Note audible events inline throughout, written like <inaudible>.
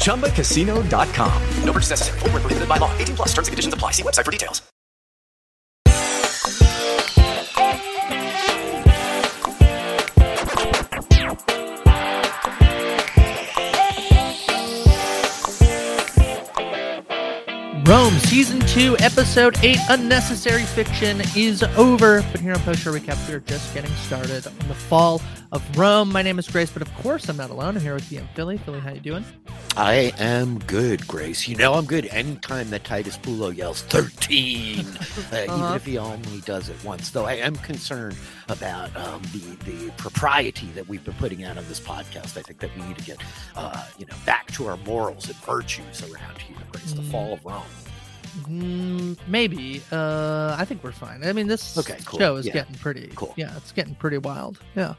ChumbaCasino.com. No purchase necessary. Full prohibited by law. 18 plus terms and conditions apply. See website for details. Rome Season 2, Episode 8, A Necessary Fiction is over. But here on Post Show Recap, we are just getting started on the fall of Rome. My name is Grace, but of course I'm not alone. I'm here with DM Filly. Filly, how you doing? I am good, Grace. You know I'm good anytime that Titus Pullo yells 13, <laughs> uh, uh-huh. even if he only does it once. Though I am concerned about um, the, the propriety that we've been putting out on this podcast. I think that we need to get, uh, you know, back to our morals and virtues around here, Grace. The fall of Rome. Mm, maybe. Uh, I think we're fine. I mean, this okay, cool. show is yeah. getting pretty. Cool. Yeah, it's getting pretty wild. Yeah.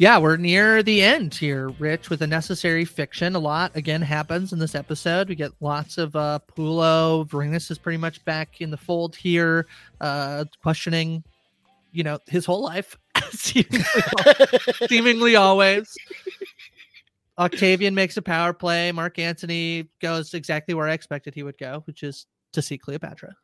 Yeah, we're near the end here, Rich, with a necessary fiction. A lot again happens in this episode. We get lots of uh Pullo. Vorenus is pretty much back in the fold here, uh, questioning, you know, his whole life, <laughs> seemingly, seemingly always. Octavian makes a power play. Mark Antony goes exactly where I expected he would go, which is to see Cleopatra.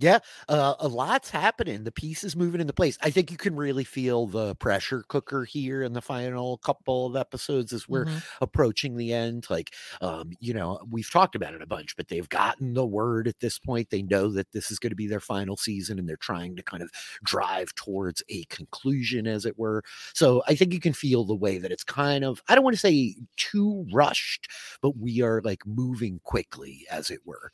Yeah. Uh, a lot's happening. The pieces moving into place. I think you can really feel the pressure cooker here in the final couple of episodes as we're Mm-hmm. approaching the end. Like, um, you know, we've talked about it a bunch, but they've gotten the word at this point. They know that this is going to be their final season, and they're trying to kind of drive towards a conclusion, as it were. So I think you can feel the way that it's kind of. I don't want to say too rushed, but we are like moving quickly, as it were.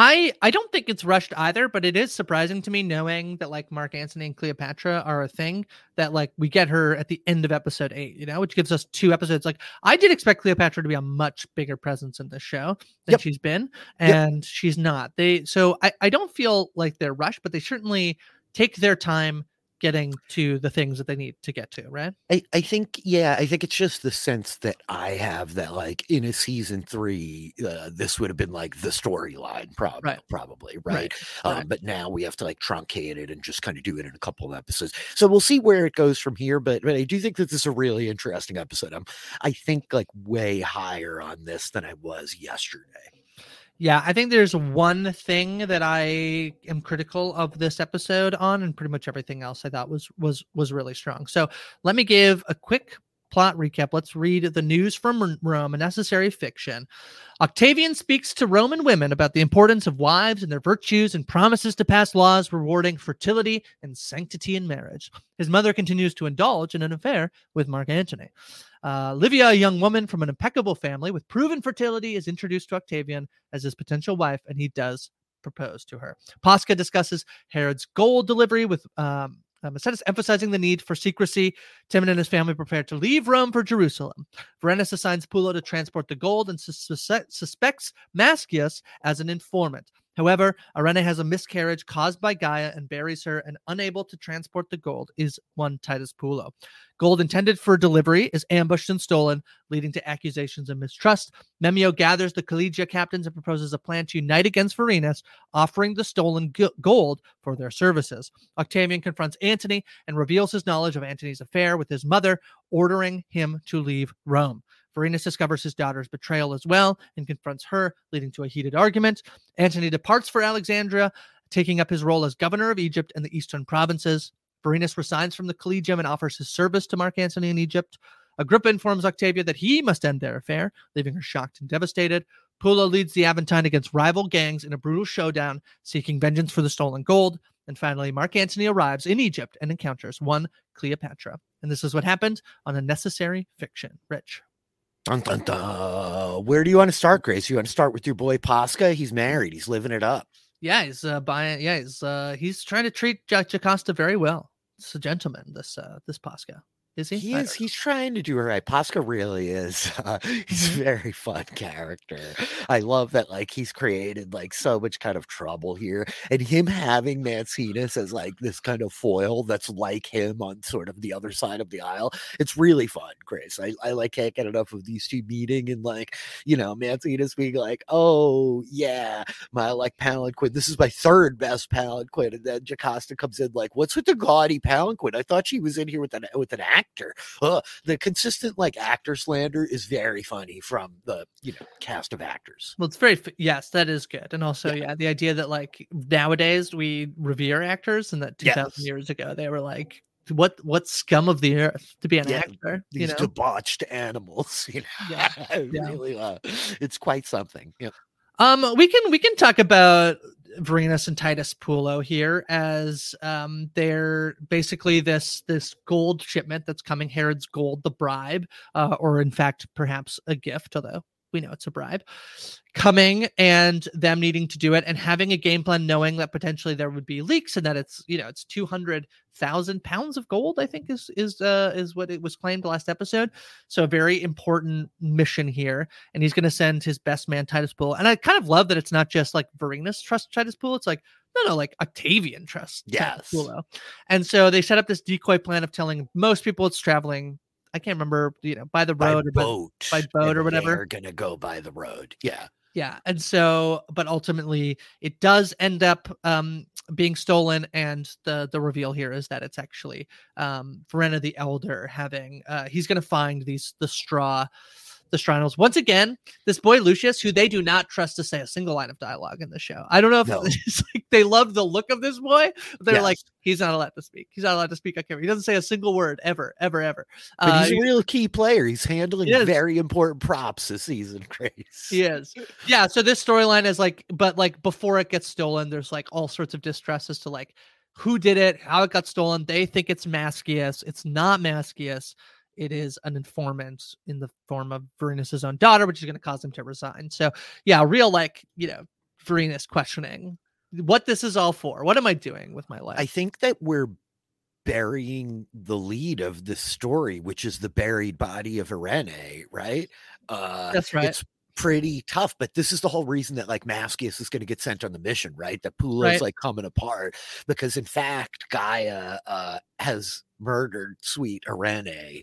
I I don't think it's rushed either, but it is surprising to me knowing that like Mark Antony and Cleopatra are a thing that like we get her at the end of episode eight, you know, which gives us two episodes. Like I did expect Cleopatra to be a much bigger presence in this show than Yep. she's been, Yep. and she's not. They so I I don't feel like they're rushed, but they certainly take their time getting to the things that they need to get to, right? I, I think, yeah, I think it's just the sense that I have that, like, in a season three, uh, this would have been like the storyline, prob- Right. probably, right? Right, Um, right. But now we have to like truncate it and just kind of do it in a couple of episodes. So we'll see where it goes from here. But, but I do think that this is a really interesting episode. I'm, I think, like, way higher on this than I was yesterday. Yeah, I think there's one thing that I am critical of this episode on, and pretty much everything else I thought was was was really strong. So let me give a quick plot recap. Let's read the news from Rome, a necessary fiction. Octavian speaks to Roman women about the importance of wives and their virtues and promises to pass laws rewarding fertility and sanctity in marriage. His mother continues to indulge in an affair with Mark Antony. Uh, Livia, a young woman from an impeccable family with proven fertility, is introduced to Octavian as his potential wife, and he does propose to her. Posca discusses Herod's gold delivery with um, um, Mascius emphasizing the need for secrecy. Timon and his family prepare to leave Rome for Jerusalem. Vorenus assigns Pullo to transport the gold and sus- sus- suspects Mascius as an informant. However, Arena has a miscarriage caused by Gaia and buries her, and unable to transport the gold is one Titus Pullo. Gold intended for delivery is ambushed and stolen, leading to accusations of mistrust. Memmio gathers the Collegia captains and proposes a plan to unite against Vorenus, offering the stolen gold for their services. Octavian confronts Antony and reveals his knowledge of Antony's affair with his mother, ordering him to leave Rome. Vorenus discovers his daughter's betrayal as well and confronts her, leading to a heated argument. Antony departs for Alexandria, taking up his role as governor of Egypt and the eastern provinces. Vorenus resigns from the collegium and offers his service to Mark Antony in Egypt. Agrippa informs Octavia that he must end their affair, leaving her shocked and devastated. Pullo leads the Aventine against rival gangs in a brutal showdown, seeking vengeance for the stolen gold. And finally, Mark Antony arrives in Egypt and encounters one Cleopatra. And this is what happened on a necessary fiction. Rich. Dun, dun, dun. Where do you want to start, Grace? You want to start with your boy Posca? He's married. He's living it up. Yeah, he's uh, buying. Yeah, he's uh, he's trying to treat Jack Jocasta very well. It's a gentleman. This uh, this Posca is he? He is. He's trying to do it right. Posca really is. <laughs> Uh, he's Mm-hmm. a very fun character. I love that. Like he's created like so much kind of trouble here, and him having Mancinus as like this kind of foil that's like him on sort of the other side of the aisle. It's really fun, Grace. I, I like can't get enough of these two meeting and like you know Mancinus being like, oh yeah, my like palanquin. This is my third best palanquin, and then Jocasta comes in like, what's with the gaudy palanquin? I thought she was in here with an with an actor. Ugh. the consistent like actor slander is very funny from the you know cast of actors. Well, it's very yes, that is good, and also yeah. the idea that like nowadays we revere actors, and that two thousand Yes. years ago they were like, what what scum of the earth to be an Yeah, actor, you These know? debauched animals, <laughs> you know, Yeah, yeah. really, uh, it's quite something. Yep. Um, we can we can talk about Vorenus and Titus Pulo here as um they're basically this this gold shipment that's coming Herod's gold, the bribe, uh, or in fact perhaps a gift, although we know it's a bribe, coming and them needing to do it and having a game plan, knowing that potentially there would be leaks and that it's you know it's two hundred thousand pounds of gold. I think is is uh is what it was claimed last episode. So a very important mission here, and he's going to send his best man Titus Pullo. And I kind of love that it's not just like Vorenus trusts Titus Pullo. It's like no, no, like Octavian trusts Titus Yes. Pullo. And so they set up this decoy plan of telling most people it's traveling. I can't remember, you know, by the By road or by- boat, by, boat or whatever. They're gonna go by the road. Yeah. Yeah. And so, but ultimately it does end up um, being stolen. And the, the reveal here is that it's actually um, Vorena the Elder having, uh, he's going to find these, the straw, the straw. Once again, this boy Lucius, who they do not trust to say a single line of dialogue in the show. I don't know if No. <laughs> it's like they love the look of this boy. But they're like, he's not allowed to speak. He's not allowed to speak on camera. He doesn't say a single word ever, ever, ever. But Uh, he's a real key player. He's handling He very important props this season, <laughs> Grace. He is. Yeah. So this storyline is like, but like before it gets stolen, there's like all sorts of distress as to like who did it, how it got stolen. They think it's Mascius. It's not Mascius. It is an informant in the form of Vorenus' own daughter, which is going to cause him to resign. So yeah, real like, you know, Vorenus questioning what this is all for. What am I doing with my life? I think that we're burying the lead of this story, which is the buried body of Irene, right? Uh, That's right. It's pretty tough. But this is the whole reason that like Mascius is going to get sent on the mission, right? That Pullo's Right. like coming apart because in fact Gaia uh, has murdered sweet Irene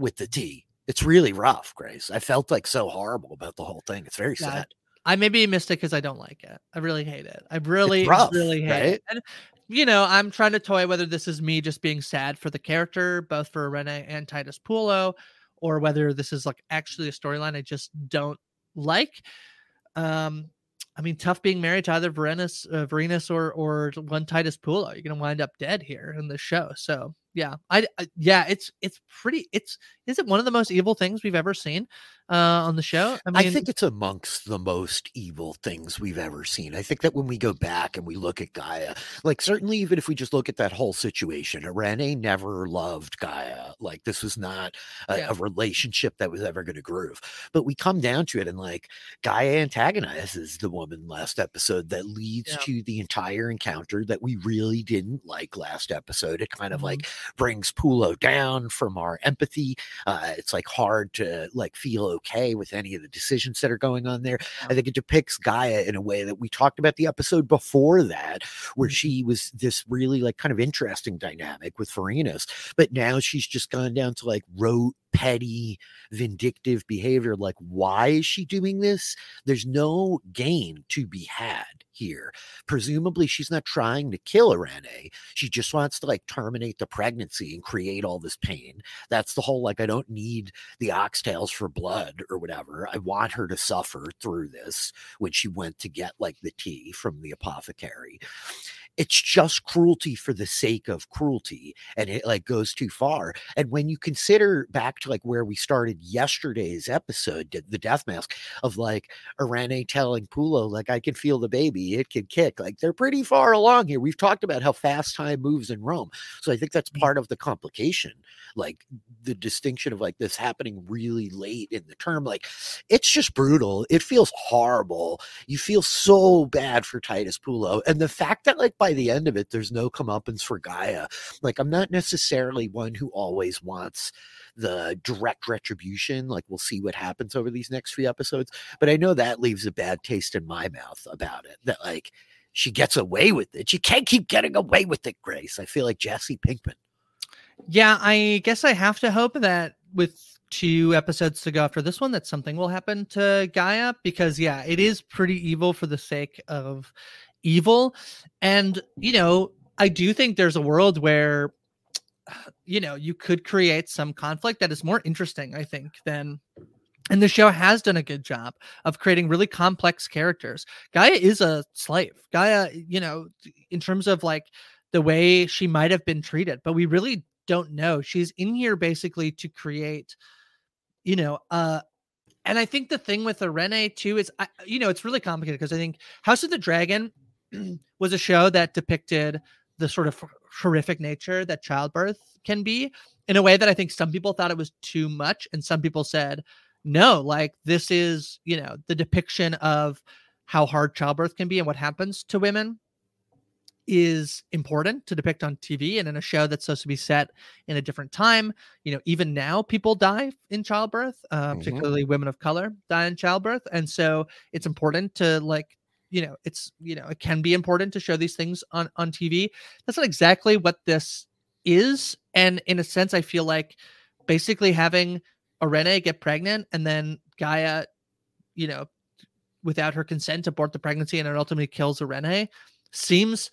with the T. It's really rough, Grace. I felt like so horrible about the whole thing. It's very Yeah, sad. I maybe missed it because I don't like it. I really hate it. I really, rough, really hate right? it. And you know, I'm trying to toy whether this is me just being sad for the character, both for Rene and Titus Pullo, or whether this is like actually a storyline I just don't like. Um, I mean, tough being married to either Vorenus, uh, or or one Titus Pullo. You're gonna wind up dead here in the show. So yeah, I, I yeah, it's it's pretty. It's is it one of the most evil things we've ever seen uh, on the show? I, think it's amongst the most evil things we've ever seen. I think that when we go back and we look at Gaia, like certainly even if we just look at that whole situation, Irene never loved Gaia. Like this was not a, Yeah. a relationship that was ever going to groove. But we come down to it and like Gaia antagonizes the woman last episode that leads Yeah. to the entire encounter that we really didn't like last episode. It kind of Mhm. like brings Pullo down from our empathy. Uh, it's like hard to like feel okay with any of the decisions that are going on there. I think it depicts Gaia in a way that we talked about the episode before that, where Mm-hmm. she was this really like kind of interesting dynamic with Vorenus, but now she's just gone down to like rote, petty, vindictive behavior. Like, why is she doing this? There's no gain to be had here. Presumably, she's not trying to kill Irene. She just wants to like terminate the pregnancy and create all this pain. That's the whole like, I don't need the oxtails for blood or whatever. I want her to suffer through this when she went to get like the tea from the apothecary. It's just cruelty for the sake of cruelty, and it like goes too far. And when you consider back to like where we started yesterday's episode, the- death mask of like Irene telling Pullo, like, I can feel the baby, it can kick. Like they're pretty far along here. We've talked about how fast time moves in Rome. So I think that's part of the complication. Like the distinction of like this happening really late in the term. Like it's just brutal. It feels horrible. You feel so bad for Titus Pullo. And the fact that like by the end of it, there's no comeuppance for Gaia. Like I'm not necessarily one who always wants the direct retribution. Like we'll see what happens over these next few episodes. But I know that leaves a bad taste in my mouth about it. That like she gets away with it. She can't keep getting away with it, Grace. I feel like Jesse Pinkman. Yeah, I guess I have to hope that with two episodes to go after this one, that something will happen to Gaia because, yeah, it is pretty evil for the sake of evil. And, you know, I do think there's a world where, you know, you could create some conflict that is more interesting, I think, than. And the show has done a good job of creating really complex characters. Gaia is a slave. Gaia, you know, in terms of like the way she might have been treated, but we really don't know. She's in here basically to create, you know, uh, and I think the thing with Irene too is, I, you know, it's really complicated because I think House of the Dragon <clears throat> was a show that depicted the sort of horrific nature that childbirth can be in a way that I think some people thought it was too much, and some people said, no, like this is, you know, the depiction of how hard childbirth can be and what happens to women is important to depict on TV and in a show that's supposed to be set in a different time. You know, even now people die in childbirth, uh, Mhm. particularly women of color die in childbirth. And so it's important to like, you know, it's, you know, it can be important to show these things on, on TV. That's not exactly what this is. And in a sense, I feel like basically having Irene get pregnant and then Gaia, you know, without her consent abort the pregnancy and it ultimately kills Irene seems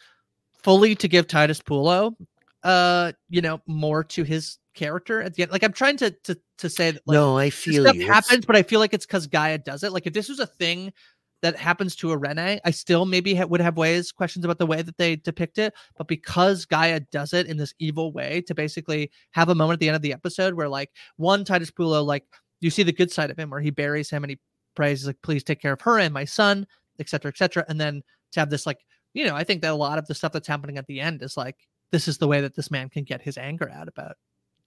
fully to give Titus Pullo uh you know more to his character at the end like I'm trying to to to say that like, no, I feel stuff you. Happens but I feel like it's cuz Gaia does it like if this was a thing that happens to a Rene, I still maybe ha- would have ways questions about the way that they depict it but because Gaia does it in this evil way to basically have a moment at the end of the episode where like one Titus Pullo like you see the good side of him where he buries him and he prays like please take care of her and my son etc etc and then to have this like you know i think that a lot of the stuff that's happening at the end is like this is the way that this man can get his anger out about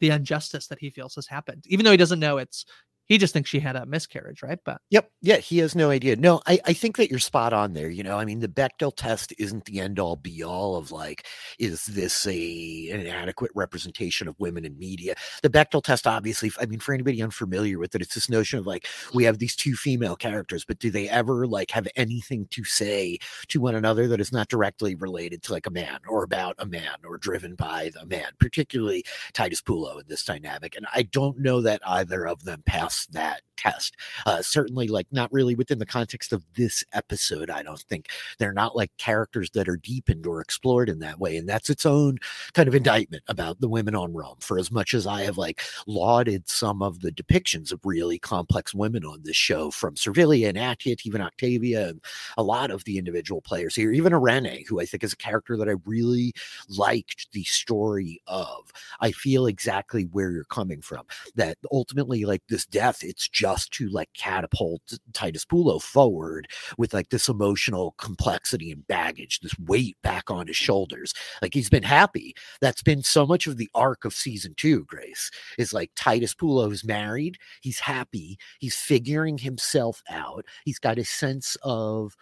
the injustice that he feels has happened even though he doesn't know it's he just thinks she had a miscarriage, right? But Yep. Yeah, he has no idea. No, I, I think that you're spot on there. You know, I mean, the Bechdel test isn't the end all be all of like, is this a an adequate representation of women in media? The Bechdel test, obviously, I mean, for anybody unfamiliar with it, it's this notion of like we have these two female characters, but do they ever like have anything to say to one another that is not directly related to like a man or about a man or driven by the man, particularly Titus Pullo in this dynamic? And I don't know that either of them pass that test. Uh, certainly, like not really within the context of this episode. I don't think they're not like characters that are deepened or explored in that way, and that's its own kind of indictment about the women on Rome. For as much as I have like lauded some of the depictions of really complex women on this show, from Servilia and Atia, even Octavia, and a lot of the individual players here, even Irene, who I think is a character that I really liked the story of. I feel exactly where you're coming from. That ultimately, like this death, it's just to like catapult Titus Pullo forward with like this emotional complexity and baggage, this weight back on his shoulders. Like he's been happy. That's been so much of the arc of season two, Grace, is like Titus Pullo is married. He's happy. He's figuring himself out. He's got a sense of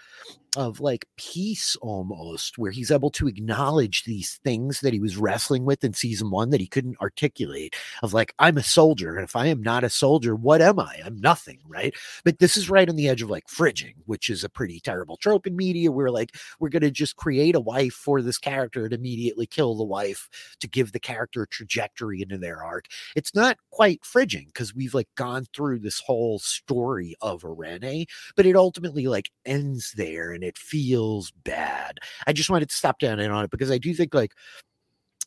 of like peace almost where he's able to acknowledge these things that he was wrestling with in season one that he couldn't articulate of like i'm a soldier and if i am not a soldier what am i i'm nothing right but this is right on the edge of like fridging which is a pretty terrible trope in media where like we're going to just create a wife for this character and immediately kill the wife to give the character a trajectory into their arc it's not quite fridging because we've like gone through this whole story of Irene, but it ultimately like ends there and it feels bad. I just wanted to stop down in on it because I do think like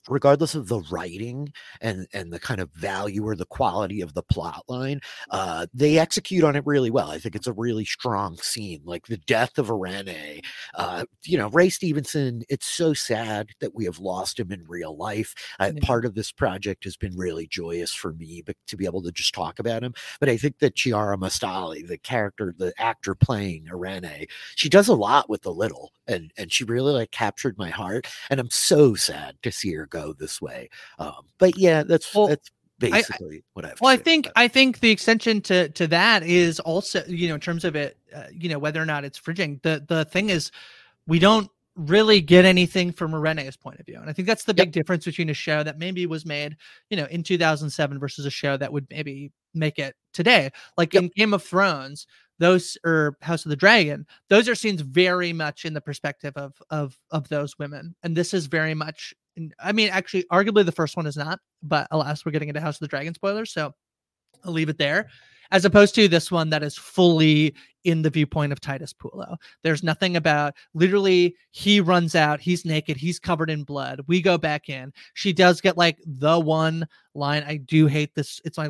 regardless of the writing and and the kind of value or the quality of the plot line uh they execute on it really well. I think it's a really strong scene like the death of Irene uh you know ray stevenson it's so sad that we have lost him in real life. Uh, Yeah. part of this project has been really joyous for me but to be able to just talk about him. But i think that chiara mastalli the character the actor playing Irene she does a lot with the little and and she really like captured my heart and i'm so sad to see her go this way um but yeah that's that's basically what i've Well, I think I think the extension to to that is also you know in terms of it, uh, you know whether or not it's fridging. The the thing is, we don't really get anything from Irene's point of view, and I think that's the big difference between a show that maybe was made you know in 2007 versus a show that would maybe make it today. Like in Game of Thrones, those or House of the Dragon, those are scenes very much in the perspective of of of those women, and this is very much. I mean, actually, arguably the first one is not, but alas, we're getting into House of the Dragon spoilers, so I'll leave it there. As opposed to this one that is fully in the viewpoint of Titus Pullo. There's nothing about literally he runs out, he's naked, he's covered in blood. We go back in. She does get like the one line. I do hate this. It's my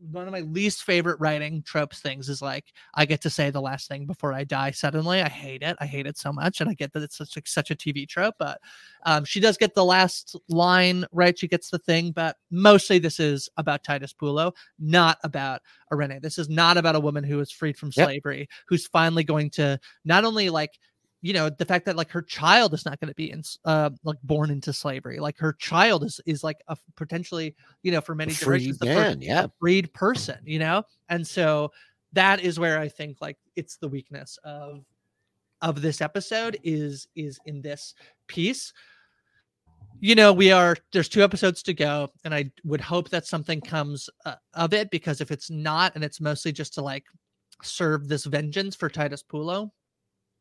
one of my least favorite writing tropes things is like I get to say the last thing before I die suddenly. I hate it. I hate it so much, and I get that it's such a, such a TV trope. But um, she does get the last line right. She gets the thing, but mostly this is about Titus Pullo, not about Irene. This is not about a woman who is freed from Yep. slavery, who's finally going to not only like you know the fact that like her child is not going to be in uh like born into slavery like her child is is like a potentially you know for many free generations the man, first yeah. freed person you know and so that is where i think like it's the weakness of of this episode is is in this piece you know we are there's two episodes to go and i would hope that something comes uh, of it because if it's not and it's mostly just to like serve this vengeance for titus pullo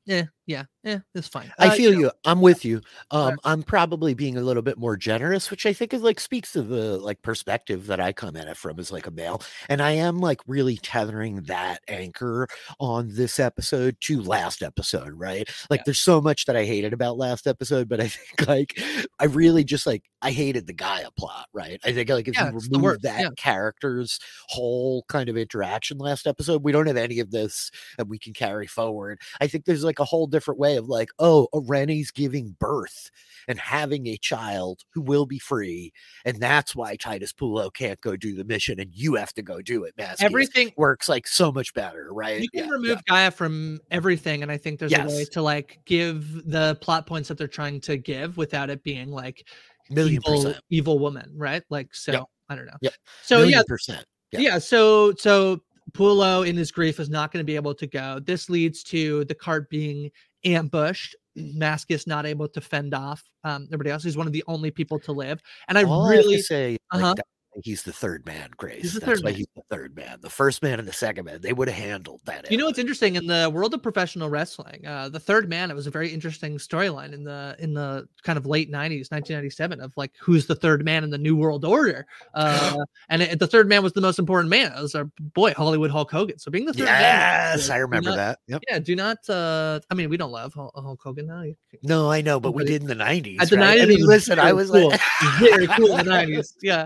yeah yeah yeah it's fine I Uh, feel know, you. I'm with you. Um, I'm probably being a little bit more generous, which I think is like speaks to the like perspective that I come at it from as like a male. And I am like really tethering that anchor on this episode to last episode, right? Like there's so much that I hated about last episode, but I think like I really just like I hated the Gaia plot, right? I think like if Yeah, you remove that yeah. character's whole kind of interaction last episode, we don't have any of this and we can carry forward. I think there's like a whole different way of like, oh, Irene's giving birth and having a child who will be free. And that's why Titus Pullo can't go do the mission and you have to go do it, Mascius. Everything- works like so much better, right? you can Yeah, remove Gaia from everything, and I think there's a way to like give the plot points that they're trying to give without it being like Million evil, percent. evil woman, right? Like so, Yep. I don't know. Yep. So Million yeah, percent. Yeah. yeah. So so Pullo in his grief is not going to be able to go. This leads to the cart being ambushed. Mascius not able to fend off um, everybody else. He's one of the only people to live. And I All really I say uh-huh. like, he's the third man, Grace. He's the That's third why man. he's the third man. The first man and the second man, they would have handled that. You know what's interesting in the world of professional wrestling? Uh, the third man. It was a very interesting storyline in the in the kind of late '90s, 1997, of like who's the third man in the New World Order. Uh, <laughs> and it, the third man was the most important man. It was our boy Hollywood Hulk Hogan. So being the third man, Yes, uh, I remember not- that. Yep. Yeah, do not. Uh, I mean, we don't love Hulk Hogan now. No, I know, but we did in the '90s. At the right? 90s, I mean, listen, I was cool. like, very cool in the 90s. <laughs> Yeah.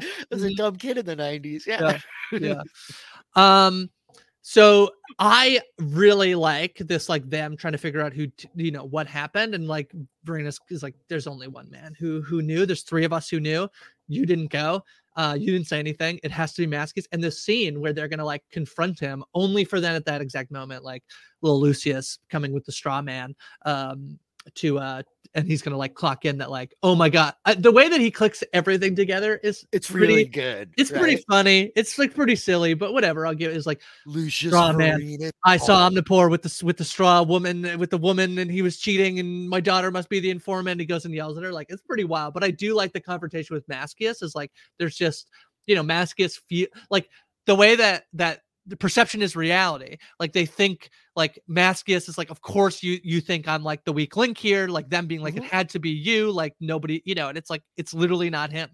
Dumb kid in the '90s. Yeah. yeah. <laughs> Um so I really like this like them trying to figure out who t- you know what happened and like Vorenus is like there's only one man who who knew there's three of us who knew you didn't go uh you didn't say anything it has to be Mascius and the scene where they're gonna like confront him only for then at that exact moment like little Lucius coming with the straw man um to uh and he's gonna like clock in that like oh my god I, the way that he clicks everything together is It's pretty- really good. it's pretty funny. It's like pretty silly, but whatever. I'll give it. It's like Lucius straw man. I saw Omnipor with the with the straw woman uh, with the woman, and he was cheating, and my daughter must be the informant. He goes and yells at her. Like it's pretty wild. But I do like the confrontation with Mascius. Is like there's just you know Mascius feel like the way that that the perception is reality. Like they think like Mascius is like, of course you you think I'm like the weak link here. Like them being like it mm-hmm. had to be you. Like nobody, you know. And it's like it's literally not him.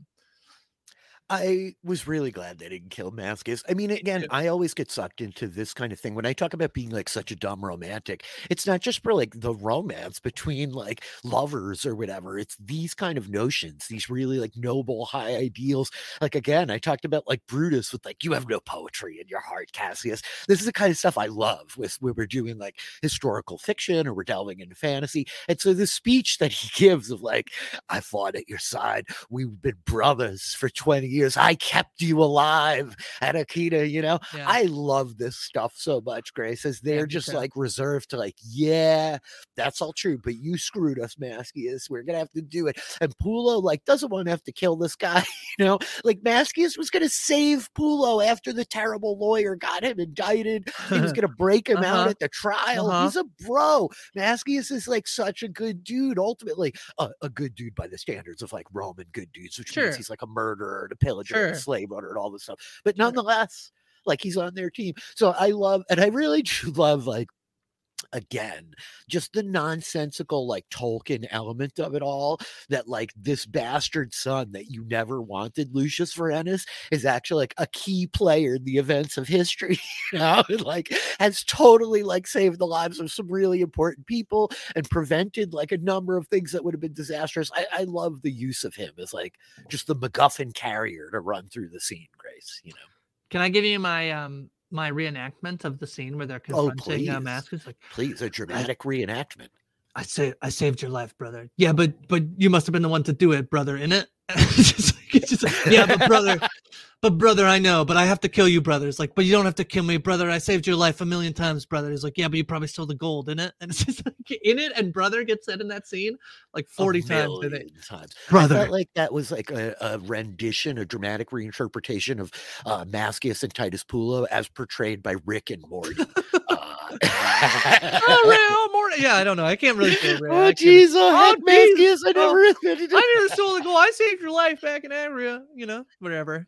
I was really glad they didn't kill Mascius. I mean, again, I always get sucked into this kind of thing when I talk about being like such a dumb romantic. It's not just for like the romance between like lovers or whatever. It's these kind of notions, these really like noble high ideals. Like again, I talked about like Brutus with like you have no poetry in your heart, Cassius. This is the kind of stuff I love with when we're doing like historical fiction or we're delving into fantasy. And so the speech that he <laughs> gives of like, I fought at your side. We've been brothers for 20 years. I kept you alive at Akita, you know. Yeah. I love this stuff so much, Grace, as they're me just like reserved to like, yeah, that's all true, but you screwed us, Mascius. We're gonna have to do it. And Pullo like doesn't want to have to kill this guy, <laughs> you know. Like Mascius was gonna save Pullo after the terrible lawyer got him indicted. He was <laughs> gonna break him out Uh-huh. at the trial. Uh-huh. He's a bro. Mascius is like such a good dude. Ultimately, uh, a good dude by the standards of like Roman good dudes, which Sure. means he's like a murderer, and pillager, and slave owner, and all this stuff. But nonetheless, like he's on their team. So I love, and I really do <laughs> love like again just the nonsensical like tolkien element of it all that like this bastard son that you never wanted lucius Vorenus, is actually like a key player in the events of history <laughs> you know and, like has totally like saved the lives of some really important people and prevented like a number of things that would have been disastrous. I, I love the use of him as like just the macguffin carrier to run through the scene grace you know? Can I give you my um my reenactment of the scene where they're Oh, confronting uh, Mask. Mascius? Like please a dramatic reenactment I say I saved your life, brother. Yeah, but but you must have been the one to do it, brother, in it. It's <laughs> just like- it's just like, yeah, but brother, but brother, I know, but I have to kill you, brother. It's like, but you don't have to kill me, brother. I saved your life a million times, brother. He's like, yeah, but you probably stole the gold in it, <laughs> and it's just like in it, and brother gets said in that scene like forty times. I think. million times. I Brother. felt like that was like a, a rendition, a dramatic reinterpretation of uh, Mascius and Titus Pullo as portrayed by Rick and Morty. <laughs> uh, oh, Ray, oh, Morty. Yeah, I don't know. I can't really say Ray. oh, I jeez, oh, heck, jeez. Mascius, I Oh, never. I never stole the gold. I saved your life back in Amria. You know, whatever.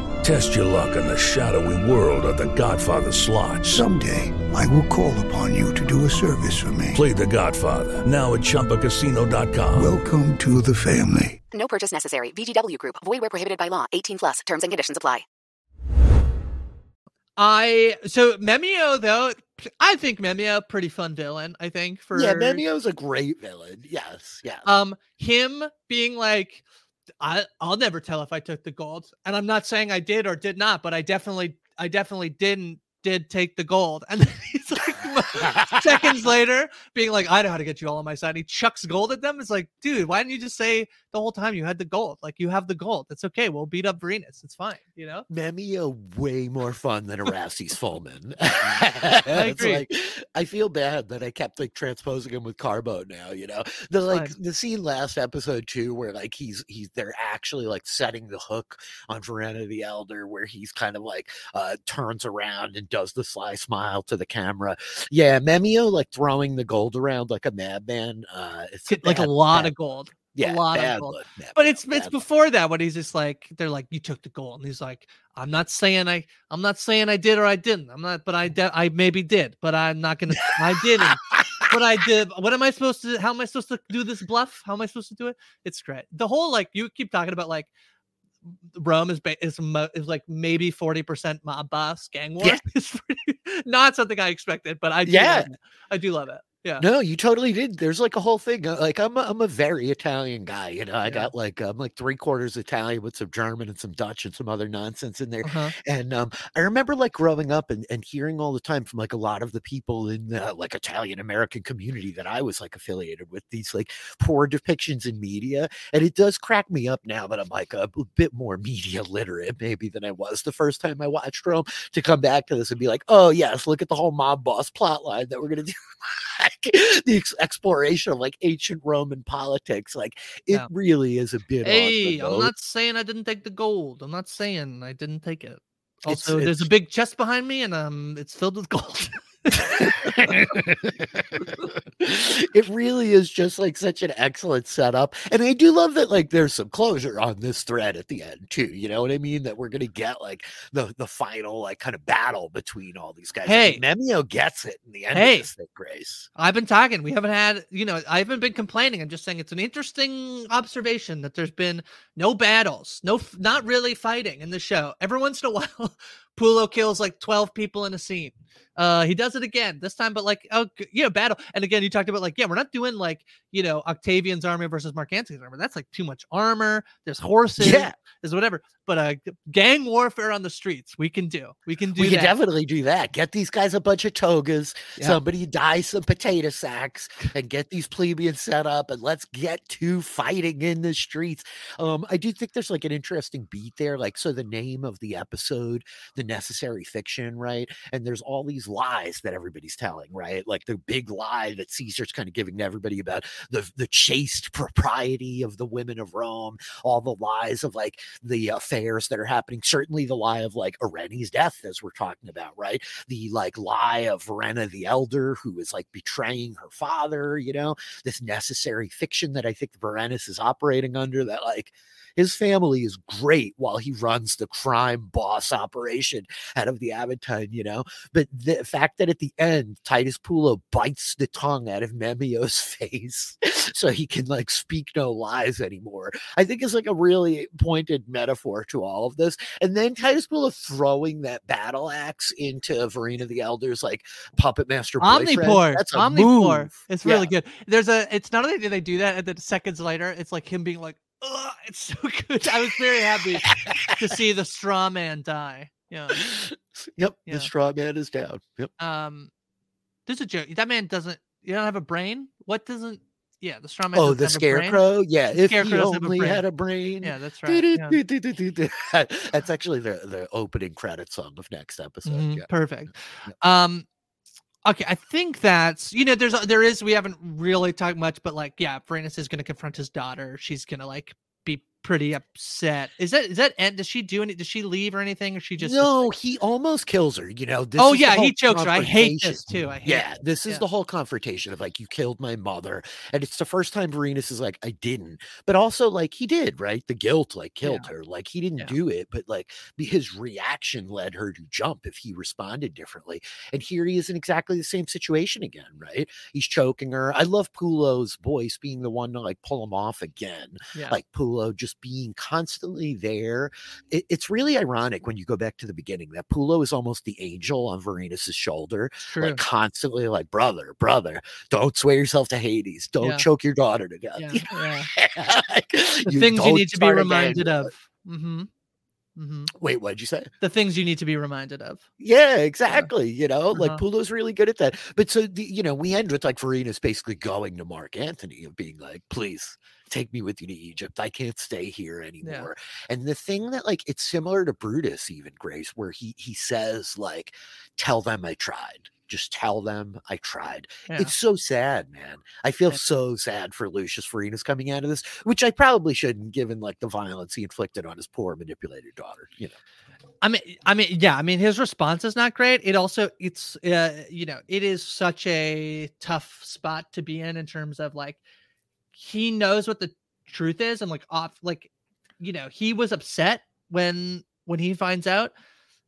Test your luck in the shadowy world of The Godfather slot. Someday, I will call upon you to do a service for me. Play The Godfather now at ChumbaCasino.com. Welcome to the family. No purchase necessary. VGW Group. Void where prohibited by law. 18 plus. Terms and conditions apply. I so Memmio, though I think Memmio, pretty fun villain. I think for yeah, Memmio's a great villain. Yes, yeah. Um, him being like, I I'll never tell if I took the gold, and I'm not saying I did or did not, but I definitely I definitely didn't did take the gold, and he's like <laughs> seconds later being like, I know how to get you all on my side. He chucks gold at them. It's like, dude, why didn't you just say the whole time you had the gold? Like you have the gold. It's okay. We'll beat up Venus. It's fine. You know, Memmio way more fun than a Erastes Fulmen. <laughs> <laughs> I agree. Like, I feel bad that I kept like transposing him with Carbo now. You know, the like fine. the scene last episode too, where like he's he's they're actually like setting the hook on Vorena the Elder, where he's kind of like uh turns around and does the sly smile to the camera. Yeah, Memmio like throwing the gold around like a madman. Uh, it's like a lot bad- of gold. Yeah, a lot of gold. look, bad but it's it's bad before that when he's just like they're like you took the gold and he's like I'm not saying I I'm not saying I did or I didn't I'm not but I de- I maybe did but I'm not gonna <laughs> I didn't but I did what am I supposed to how am I supposed to do this bluff how am I supposed to do it it's great the whole like you keep talking about like Rome is ba- is mo- is like maybe forty percent mob boss gang war. Yeah. <laughs> It's pretty, not something I expected, but I do Yeah. love it. I do love it. Yeah. No, you totally did. There's like a whole thing. uh, Like I'm, a, I'm a very Italian guy. You know, I got like I'm like three quarters Italian with some German and some Dutch and some other nonsense in there. Uh-huh. And um, I remember like growing up and, and hearing all the time from like a lot of the people in the like Italian American community that I was like affiliated with these like poor depictions in media. And it does crack me up now that I'm like a bit more media literate maybe than I was the first time I watched Rome to come back to this and be like, oh yes, look at the whole mob boss plot line that we're gonna do. <laughs> like <laughs> the ex- exploration of like ancient Roman politics. Like it Yeah. really is a bit. Hey, I'm not saying I didn't take the gold. I'm not saying I didn't take it. It's- Also, there's a big chest behind me, and um, it's filled with <laughs> gold. <laughs> it really is just like such an excellent setup. And I do love that like there's some closure on this thread at the end too. You know what I mean? That we're gonna get like the the final like kind of battle between all these guys. Hey. think Memmio gets it in the end Hey. thing, Grace. I've been talking. We haven't had, you know, I haven't been complaining. I'm just saying it's an interesting observation that there's been no battles, no, not really fighting in the show. Every once in a <laughs> while, Pullo kills like 12 people in a scene. Uh, he does it again this time, but like, oh, you know, battle. And again, you talked about like, yeah, we're not doing like, you know, Octavian's army versus Mark Antony's armor. That's like too much armor. There's horses. Yeah. There's whatever. But uh, gang warfare on the streets, we can do. We can do we that. can definitely do that. Get these guys a bunch of togas, Yeah. somebody dye some potato sacks, and get these plebeians set up, and let's get to fighting in the streets. Um, I do think there's like an interesting beat there. Like, so the name of the episode, the necessary fiction, right? And there's all these lies that everybody's telling, right? Like the big lie that Caesar's kind of giving to everybody about the the chaste propriety of the women of Rome, all the lies of like the affairs that are happening. Certainly the lie of like Irene's death, as we're talking about, right? The like lie of Vorena the Elder, who is like betraying her father, you know, this necessary fiction that I think Vorenus is operating under that like his family is great while he runs the crime boss operation out of the Aventine, you know. But the fact that at the end Titus Pullo bites the tongue out of Memmio's <laughs> face so he can like speak no lies anymore, I think is like a really pointed metaphor to all of this. And then Titus Pullo throwing that battle axe into Vorena the Elder's like puppet master. Omnipor. That's a Omnipor. move. It's Yeah. really good. There's a. It's not only do they do that, and then seconds later, it's like him being like, "Ugh, it's so good." I was very happy to see the straw man die. Yeah. Yep, Yeah. the straw man is down. Yep. Um, there's a joke. That man doesn't. You don't have a brain. What doesn't? Yeah, the straw man. Oh, the have a brain. scarecrow. Yeah, The if he doesn't a only had a brain. Yeah, that's right. yeah. <laughs> That's actually the the opening credit song of next episode. Mhm, Yeah. Perfect. Um, okay, I think that's you know there's uh, there is we haven't really talked much, but like yeah, Vorenus is going to confront his daughter. She's going to like pretty upset. Is that is that end? Does she do any? Does she leave or anything? Or she just no, he almost kills her. You know. This Oh, yeah, he chokes her. I hate this, too. I hate yeah, this. this is Yeah. the whole confrontation of like you killed my mother, and it's the first time Vorenus is like I didn't, but also like he did, right? The guilt like killed her. Like he didn't Yeah. do it, but like his reaction led her to jump if he responded differently. And here he is in exactly the same situation again, right? He's choking her. I love Pullo's voice being the one to like pull him off again Yeah. like Pullo just being constantly there. It- it's really ironic when you go back to the beginning that Pullo is almost the angel on Vorenus's shoulder, True. like constantly like brother, brother, don't swear yourself to Hades, don't Yeah. choke your daughter to death. yeah, You <laughs> know? yeah. Like, the you things you need to be reminded of. Mm-hmm. Mm-hmm. Wait, what did you say? The things you need to be reminded of. Yeah, exactly. You know, like Uh-huh. Pullo's really good at that. But so the, you know, we end with like Vorenus basically going to Mark Antony and being like, please take me with you to Egypt. I can't stay here anymore. And the thing that like it's similar to Brutus, even Grace, where he he says, like, tell them I tried. Just tell them I tried. Yeah. It's so sad, man. I feel so sad for Lucius Vorenus coming out of this, which I probably shouldn't, given like the violence he inflicted on his poor manipulated daughter. You know. I mean, I mean, yeah, I mean, his response is not great. It also, it's, uh, you know, it is such a tough spot to be in in terms of like, he knows what the truth is, and like off, like, you know, he was upset when when he finds out,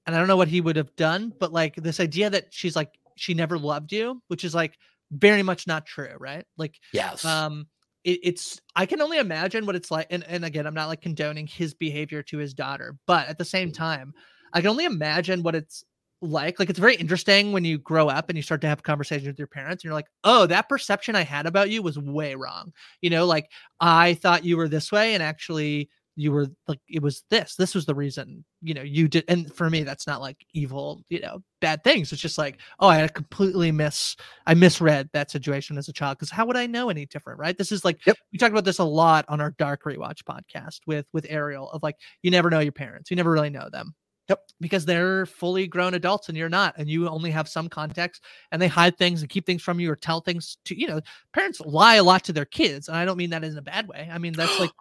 and I don't know what he would have done, but like this idea that she's like she never loved you, which is like very much not true, right? Like, Yes. um, it, it's I can only imagine what it's like, and and again, I'm not like condoning his behavior to his daughter, but at the same time, I can only imagine what it's like. Like, it's very interesting when you grow up and you start to have conversations with your parents, and you're like, oh, that perception I had about you was way wrong. You know, like I thought you were this way, and actually you were like it was this. This was the reason you know you did and for me that's not like evil you know bad things. It's just like oh i had completely miss i misread that situation as a child because how would i know any different right? This is like we talked about this a lot on our dark rewatch podcast with with ariel of like you never know your parents. You never really know them Yep. Because they're fully grown adults and you're not, and you only have some context and they hide things and keep things from you or tell things to, you know, parents lie a lot to their kids. And I don't mean that in a bad way. I mean, that's <gasps> like,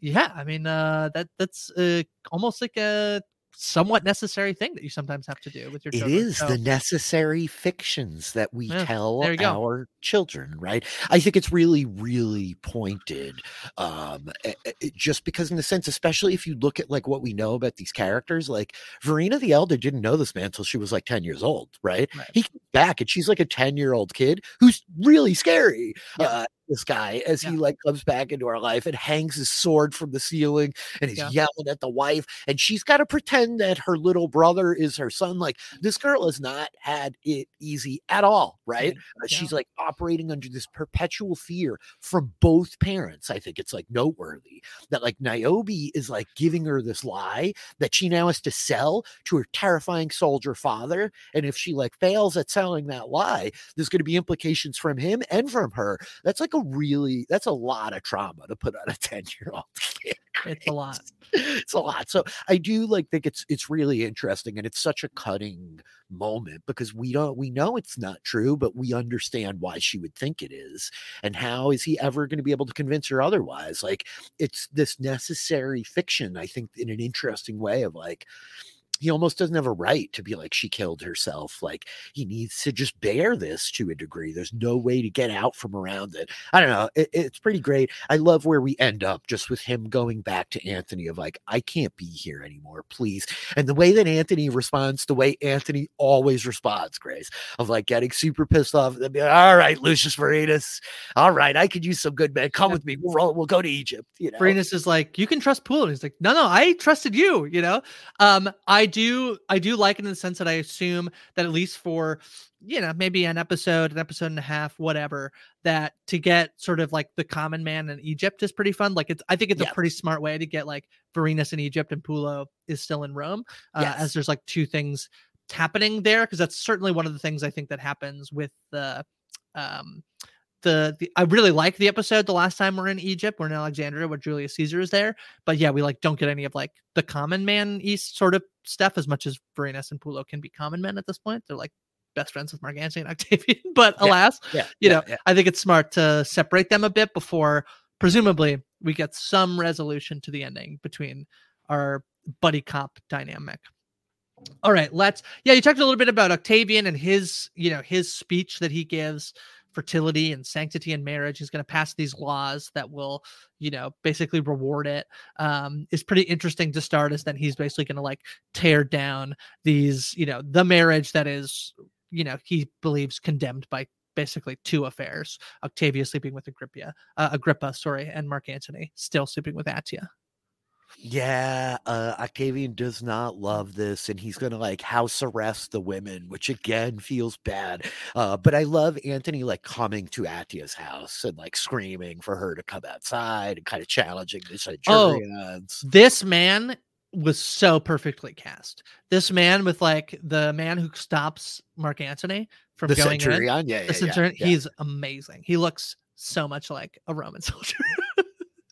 yeah, I mean, uh, that that's uh, almost like a somewhat necessary thing that you sometimes have to do with your It children. is So- the necessary fictions that we Yeah, tell there you go. our children, right? I think it's really, really pointed. Um, eh, just because, in the sense, especially if you look at like what we know about these characters, like Vorena the Elder didn't know this man until she was like 10 years old, right? He comes back and she's like a 10 year old kid who's really scary. Uh, this guy, as he like comes back into our life and hangs his sword from the ceiling and he's Yeah. yelling at the wife, and she's got to pretend that her little brother is her son. Like this girl has not had it easy at all, right? Uh, She's like operating under this perpetual fear from both parents. I think it's like noteworthy that like Niobe is like giving her this lie that she now has to sell to her terrifying soldier father. And if she like fails at selling that lie, there's going to be implications from him and from her. That's like a really that's a lot of trauma to put on a <laughs> 10 year old kid. It's a lot. <laughs> It's a lot. So I do like think it's it's really interesting and it's such a cutting moment because we don't we know it's not true, but we understand why she would think it is. And how is he ever going to be able to convince her otherwise? Like it's this necessary fiction, I think, in an interesting way of like he almost doesn't have a right to be like she killed herself like he needs to just bear this to a degree. There's no way to get out from around it. I don't know it- it's pretty great. I love where we end up just with him going back to antony of like i can't be here anymore please. And the way that antony responds the way antony always responds grace of like getting super pissed off and be like, all right lucius Vorenus, all right i could use some good men. Come with me. We'll, we'll go to egypt you know? Vorenus is like, you can trust Pullo. And he's like, no, no, I trusted you, you know? Um, I do, I do like it in the sense that I assume that at least for, you know, maybe an episode, an episode and a half, whatever, that to get sort of like the common man in Egypt is pretty fun. Like it's, I think it's Yeah. a pretty smart way to get like Vorenus in Egypt and Pullo is still in Rome, uh, Yes. as there's like two things happening there. Cause that's certainly one of the things I think that happens with the, um, the, the I really like the episode the last time we're in Egypt, we're in Alexandria where Julius Caesar is there. But yeah, we like don't get any of like the common man east sort of stuff as much as Vorenus and Pullo can be common men at this point. They're like best friends with Mark Antony and Octavian. <laughs> But Yeah, alas, yeah, you yeah, know. I think it's smart to separate them a bit before presumably we get some resolution to the ending between our buddy cop dynamic. All right, let's yeah, you talked a little bit about Octavian and his, you know, his speech that he gives fertility and sanctity in marriage. He's going to pass these laws that will, you know, basically reward it. Um, is pretty interesting to start as then he's basically going to like tear down these, you know, the marriage that is, you know, he believes condemned by basically two affairs Octavia sleeping with Agrippa, uh, Agrippa, sorry, and Mark Antony still sleeping with Atia. Yeah, uh, Octavian does not love this, and he's gonna like house arrest the women, which again feels bad. Uh, but I love Antony like coming to Atia's house and like screaming for her to come outside and kind of challenging the Oh, centurions. this man was so perfectly cast. This man with like the man who stops Mark Antony from The going in. centurion? Yeah, yeah, the yeah, yeah. He's amazing. He looks so much like a Roman <laughs> soldier.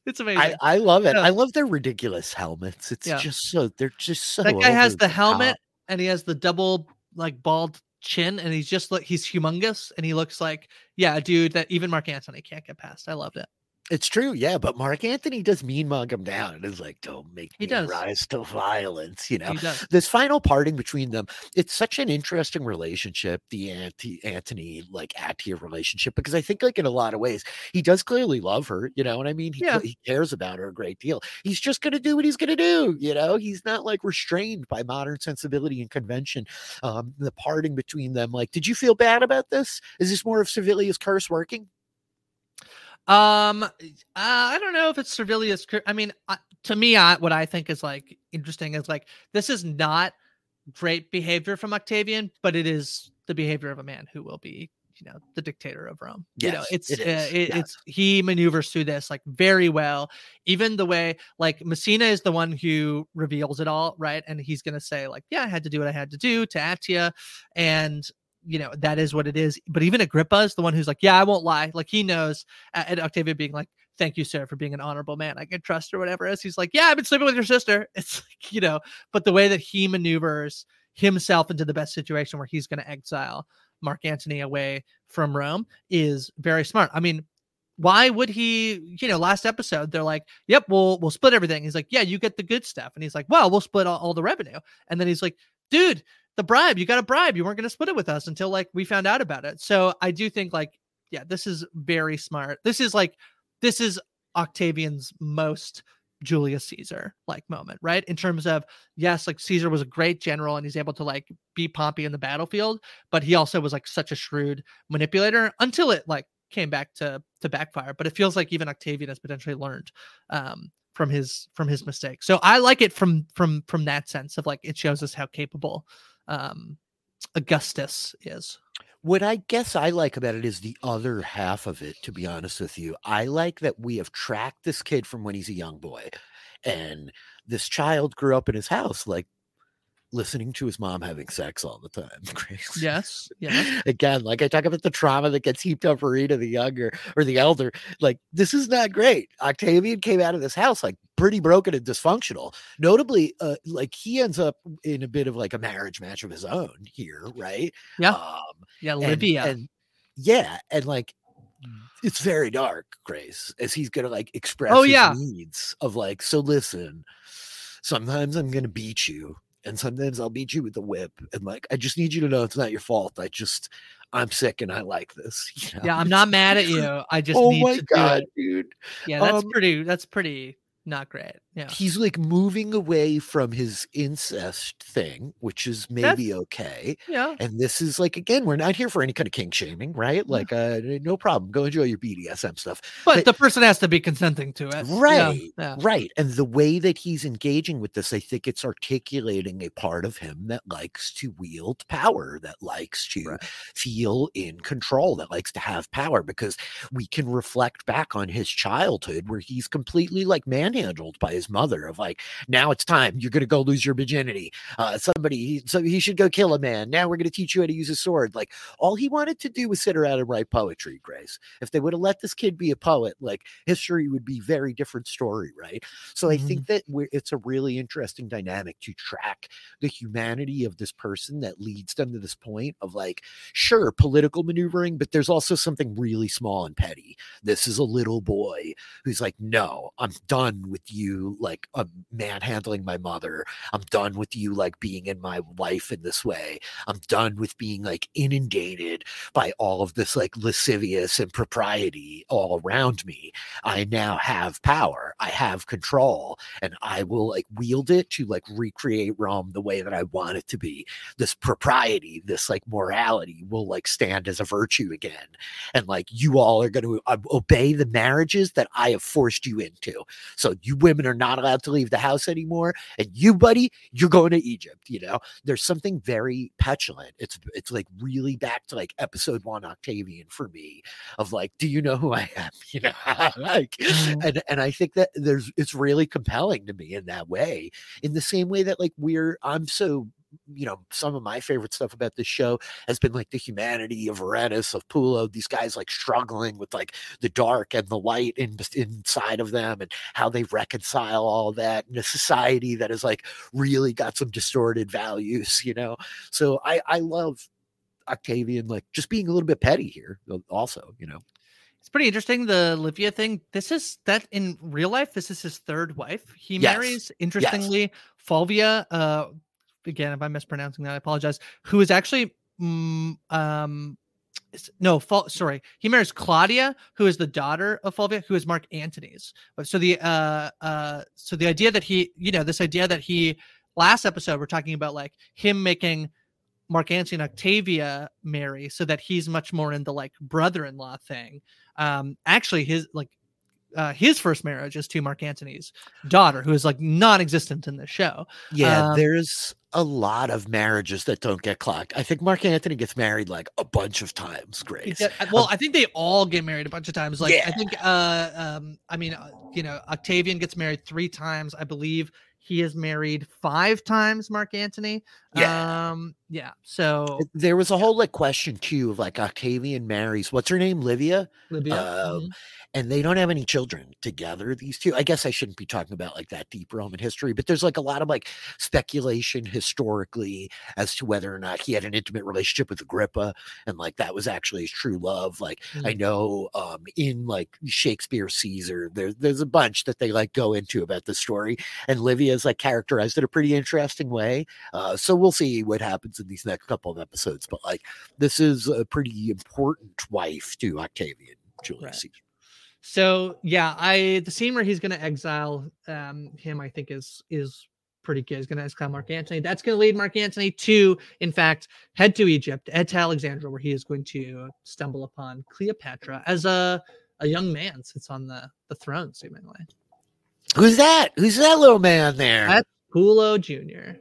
It's amazing. I, I love it. Yeah. I love their ridiculous helmets. It's Yeah. just so they're just so. that guy has the top. helmet and he has the double like bald chin and he's just like he's humongous and he looks like yeah a dude that even Mark Antony can't get past. I loved it. It's true, yeah. But Mark Antony does mean mug him down and is like, "Don't make He me does. rise to violence." You know, this final parting between them. It's such an interesting relationship, the Anti Antony like Atia relationship, because I think like in a lot of ways he does clearly love her. You know what I mean? He, Yeah. he cares about her a great deal. He's just gonna do what he's gonna do. You know, he's not like restrained by modern sensibility and convention. Um, the parting between them, like, did you feel bad about this? Is this more of Servilia's curse working? Um, uh, I don't know if it's Servilius. I mean, uh, to me, I, what I think is like interesting is like this is not great behavior from Octavian, but it is the behavior of a man who will be, you know, the dictator of Rome. you know, it's it uh, it, yeah. it's he maneuvers through this like very well. Even the way like Maecenas is the one who reveals it all, right? And he's gonna say like, yeah, I had to do what I had to do to Atia, and you know that is what it is. But even agrippa is the one who's like yeah i won't lie. Like he knows and octavia being like thank you sir for being an honorable man. I can trust or whatever else he's like yeah i've been sleeping with your sister. <laughs> It's like you know but the way that he maneuvers himself into the best situation where he's going to exile mark antony away from rome is very smart. I mean why would he you know last episode they're like yep we'll we'll split everything. He's like yeah you get the good stuff. And he's like well we'll split all, all the revenue. And then he's like dude the bribe you got a bribe you weren't going to split it with us until like we found out about it. So i do think like yeah this is very smart. This is like this is octavian's most julius caesar like moment right? In terms of yes like caesar was a great general and he's able to like beat pompey in the battlefield but he also was like such a shrewd manipulator until it like came back to to backfire. But it feels like even octavian has potentially learned um from his from his mistakes. So i like it from from from that sense of like it shows us how capable um augustus is What I guess I like about it is the other half of it, to be honest with you. I like that we have tracked this kid from when he's a young boy, and this child grew up in his house, like listening to his mom having sex all the time. <laughs> Grace. yes yes Again, like I talk about the trauma that gets heaped up for Rita the younger or the elder. Like, this is not great. Octavian came out of this house like pretty broken and dysfunctional. Notably, uh, like he ends up in a bit of like a marriage match of his own here, right? yeah Um, yeah and- and, yeah, and like it's very dark, Grace, as he's gonna like express Oh, his yeah. needs of like, so listen, sometimes I'm gonna beat you, and sometimes I'll beat you with a whip, and like I just need you to know it's not your fault. I just I'm sick and I like this. <laughs> you know? yeah i'm not mad at you i just oh need my to god, do it. dude. yeah that's Um, pretty that's pretty not great yeah He's like moving away from his incest thing, which is maybe okay. yeah And this is like again, we're not here for any kind of kink shaming, right? Like, uh, no problem. Go enjoy your BDSM stuff. but, the person has to be consenting to it Right, yeah. right. And the way that he's engaging with this, I think it's articulating a part of him that likes to wield power, that likes to feel in control, that likes to have power, because we can reflect back on his childhood where he's completely like manhandled manhandled by his mother of like, now it's time. You're going to go lose your virginity. Uh, somebody, so he should go kill a man. Now we're going to teach you how to use a sword. Like all he wanted to do was sit around and write poetry, Grace. If they would have let this kid be a poet, like history would be very different story, right? So I mm-hmm. think that it's a really interesting dynamic to track the humanity of this person that leads them to this point of like, sure, political maneuvering, but there's also something really small and petty. This is a little boy who's like, no, I'm done with you, like uh, manhandling my mother. I'm done with you, like being in my life in this way. I'm done with being like inundated by all of this like lascivious impropriety all around me. I now have power. I have control, and I will like wield it to like recreate Rome the way that I want it to be. This propriety, this like morality will like stand as a virtue again. And like you all are going to uh, obey the marriages that I have forced you into. So you women are not allowed to leave the house anymore. And you, buddy, you're going to Egypt. You know, there's something very petulant. It's it's like really back to like episode one Octavian for me of like, do you know who I am? <laughs> You know, <laughs> like mm-hmm. and and I think that there's it's really compelling to me in that way. In the same way that like we're I'm so you know, some of my favorite stuff about this show has been like the humanity of Vorenus, of Pullo, these guys like struggling with like the dark and the light in, inside of them and how they reconcile all that in a society that has like really got some distorted values, you know? So I, I love Octavian, like just being a little bit petty here, also, you know? It's pretty interesting. The Livia thing. This is that in real life. This is his third wife. He yes. marries, interestingly, yes. Fulvia, uh, again, if I'm mispronouncing that, I apologize. Who is actually mm, um no fault sorry he marries claudia who is the daughter of fulvia who is mark antony's so the uh uh so the idea that he you know this idea that he last episode we're talking about like him making mark antony and octavia marry so that he's much more in the like brother-in-law thing um actually his like uh, his first marriage is to Mark Antony's daughter, who is like non-existent in the show. Yeah, um, there's a lot of marriages that don't get clocked. I think Mark Antony gets married like a bunch of times. Grace. Uh, well, um, I think they all get married a bunch of times. Like yeah. I think, uh, um, I mean, uh, you know, Octavian gets married three times, I believe. He is married five times, Mark Antony. Yeah. Um, yeah. So there was a whole like question too of like Octavian marries what's her name? Livia. Livia. Um, mm-hmm and they don't have any children together these two i guess i shouldn't be talking about like that deep roman history but there's like a lot of like speculation historically as to whether or not he had an intimate relationship with agrippa and like that was actually his true love like mm-hmm. i mm. know um in like shakespeare caesar there's there's a bunch that they like go into about the story and livia is like characterized in a pretty interesting way uh so we'll see what happens in these next couple of episodes but like this is a pretty important wife to octavian julius right. caesar so yeah, I the scene where he's going to exile um, him, I think is is pretty good. He's going to exile Mark Antony. That's going to lead Mark Antony to, in fact, head to Egypt, head to Alexandria, where he is going to stumble upon Cleopatra as a a young man sits on the the throne, seemingly. Who's that? Who's that little man there? That's Pullo Jr.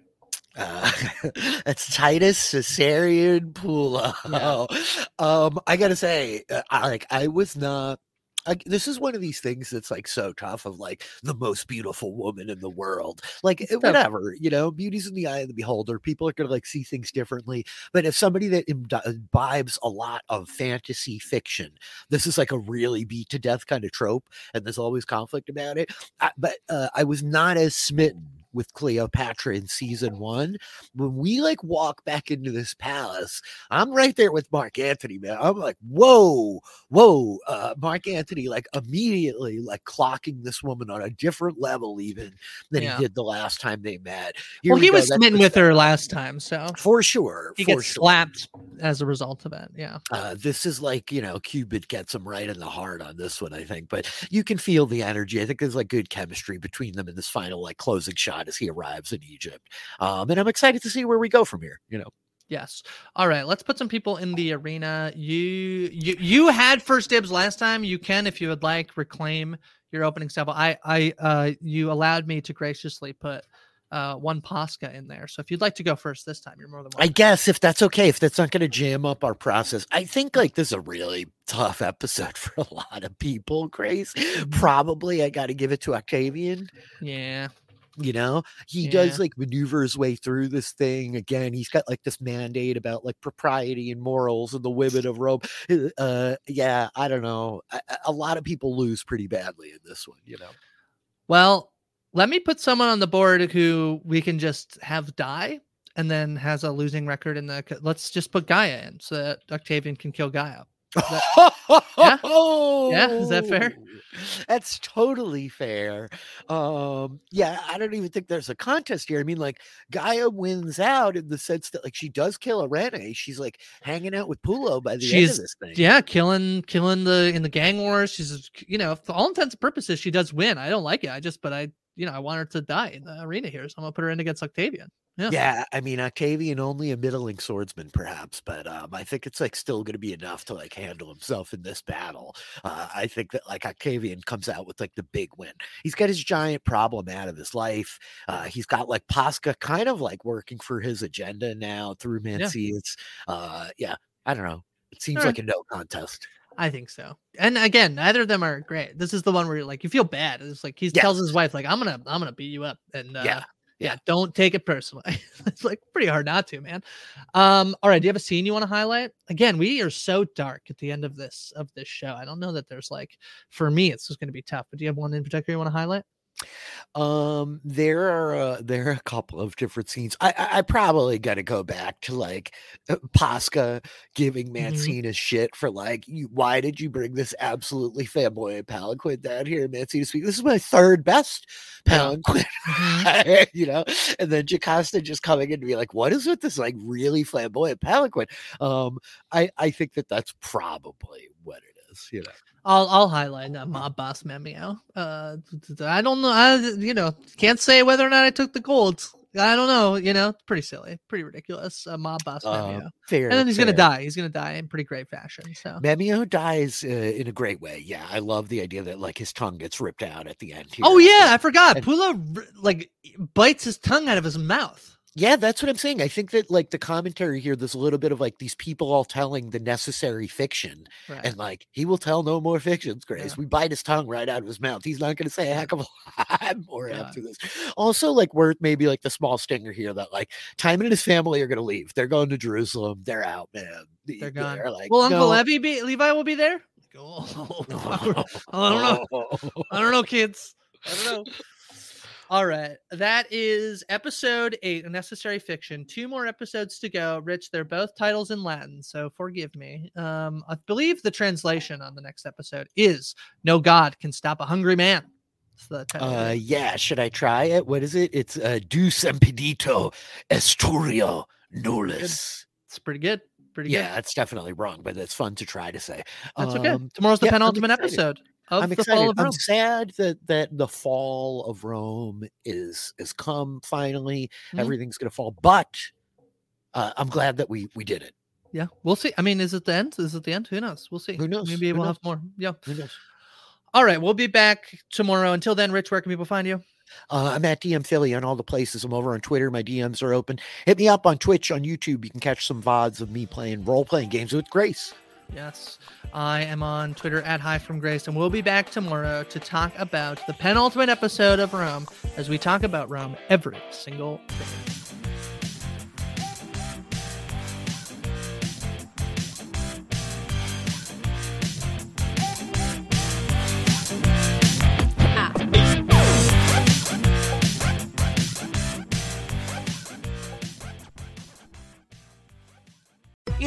Uh, <laughs> that's Titus Caesarion Pullo. Yeah. <laughs> Um, I gotta say, uh, I, like I was not like this is one of these things that's like so tough of like the most beautiful woman in the world. Like it's whatever tough. you know beauty's in the eye of the beholder. People are gonna like see things differently. But if somebody that imbibes a lot of fantasy fiction this is like a really beat to death kind of trope and there's always conflict about it. I, but uh, i was not as smitten with Cleopatra in season one. When we like walk back into this palace, I'm right there with Mark Antony, man. I'm like, whoa, whoa, uh, Mark Antony, like immediately like clocking this woman on a different level, even than yeah. he did the last time they met. Here well, we he go. was That's smitten with her last time, so for sure, he for gets sure. slapped as a result of it. Yeah, uh, this is like you know, Cupid gets him right in the heart on this one, I think. But you can feel the energy. I think there's like good chemistry between them in this final like closing shot as he arrives in Egypt. Um, and I'm excited to see where we go from here. You know. Yes. All right. Let's put some people in the arena. You you you had first dibs last time. You can, if you would like, reclaim your opening sample. I I uh you allowed me to graciously put uh, one Posca in there. So if you'd like to go first this time, you're more than welcome. I guess if that's okay, if that's not going to jam up our process, I think like this is a really tough episode <laughs> for a lot of people. Grace, probably I got to give it to Octavian. Yeah. You know, he Yeah. does like maneuver his way through this thing again. He's got like this mandate about like propriety and morals and the women of Rome. Uh, yeah, I don't know. A, a lot of people lose pretty badly in this one. You know, Well, let me put someone on the board who we can just have die and then has a losing record in the. Let's just put Gaia in so that Octavian can kill Gaia. <laughs> yeah? Yeah, is that fair? That's totally fair. Um, yeah, I don't even think there's a contest here. I mean, like Gaia wins out in the sense that like she does kill Eirene. She's like hanging out with Pullo by the end of this thing. yeah, killing killing the in the gang wars. She's you know, for all intents and purposes, she does win. I don't like it. I just but I you know I want her to die in the arena here, so I'm gonna put her in against Octavian. Yeah. Yeah, I mean Octavian only a middling swordsman, perhaps, but um, I think it's like still going to be enough to like handle himself in this battle. Uh, I think that like Octavian comes out with like the big win. He's got his giant problem out of his life. Uh, he's got like Posca kind of like working for his agenda now through Mancius. Uh, yeah, I don't know. It seems like a no contest. I think so. And again, neither of them are great. This is the one where you're like you feel bad. It's like he Yeah. tells his wife like I'm gonna I'm gonna beat you up and uh, Yeah. Yeah, don't take it personally. <laughs> it's like pretty hard not to, man. Um, all right, do you have a scene you want to highlight? Again, we are so dark at the end of this of this show. I don't know that there's like for me it's just gonna be tough, but do you have one in particular you want to highlight? Um, there are uh, <laughs> there are a couple of different scenes. I I, I probably got to go back to like uh, Posca giving Mm-hmm. Mancina shit for like, you, why did you bring this absolutely flamboyant palanquin down here, Mancina? Speak. This is my third best palanquin, Mm-hmm. <laughs> you know. And then Jocasta just coming in to be like, what is with this like really flamboyant palanquin? Um, I I think that that's probably what it is, you know. I'll I'll highlight uh, mob boss Memmio. Uh, I don't know. I you know can't say whether or not I took the gold. I don't know. You know, pretty silly, pretty ridiculous. Uh, mob boss. Uh, fair, and then he's gonna die. He's gonna die in pretty great fashion. So Memmio dies uh, in a great way. Yeah, I love the idea that like his tongue gets ripped out at the end. Here. Oh yeah, I forgot. And- Pullo like bites his tongue out of his mouth. Yeah, that's what I'm saying. I think that like the commentary here, there's a little bit of like these people all telling the necessary fiction, Right. and like he will tell no more fictions. Grace, we bite his tongue right out of his mouth. He's not going to say a heck of a <laughs> lot more Yeah. after this. Also, like worth maybe like the small stinger here that like Timon and his family are going to leave. They're going to Jerusalem. They're out, man. They're gone. like, will Uncle no. Levi be Levi will be there? <laughs> Oh, <laughs> I don't know. I don't know, kids. I don't know. All right. That is episode eight, A Necessary Fiction. Two more episodes to go. Rich, they're both titles in Latin, so forgive me. Um, I believe the translation on the next episode is No God Can Stop a Hungry Man. Uh, yeah, should I try it? What is it? It's uh, Deus Impedito Esturio Nullis. It's pretty good. Pretty Yeah, good. it's definitely wrong, but it's fun to try to say. That's okay. Um, Tomorrow's the yeah, penultimate episode I'm the excited. Fall of I'm sad that that the fall of Rome is is come finally. Mhm. Everything's gonna fall, but uh, I'm glad that we we did it. Yeah, we'll see. I mean, is it the end? Is it the end? Who knows? We'll see. Who knows? Maybe Who we'll knows? have more. Yeah. Who knows? All right, we'll be back tomorrow. Until then, Rich, where can people find you? Uh, I'm at DM Filly on all the places. I'm over on Twitter. My DMs are open. Hit me up on Twitch, on YouTube. You can catch some VODs of me playing role playing games with Grace. Yes, I am on Twitter at High from Grace, and we'll be back tomorrow to talk about the penultimate episode of Rome as we talk about Rome every single day.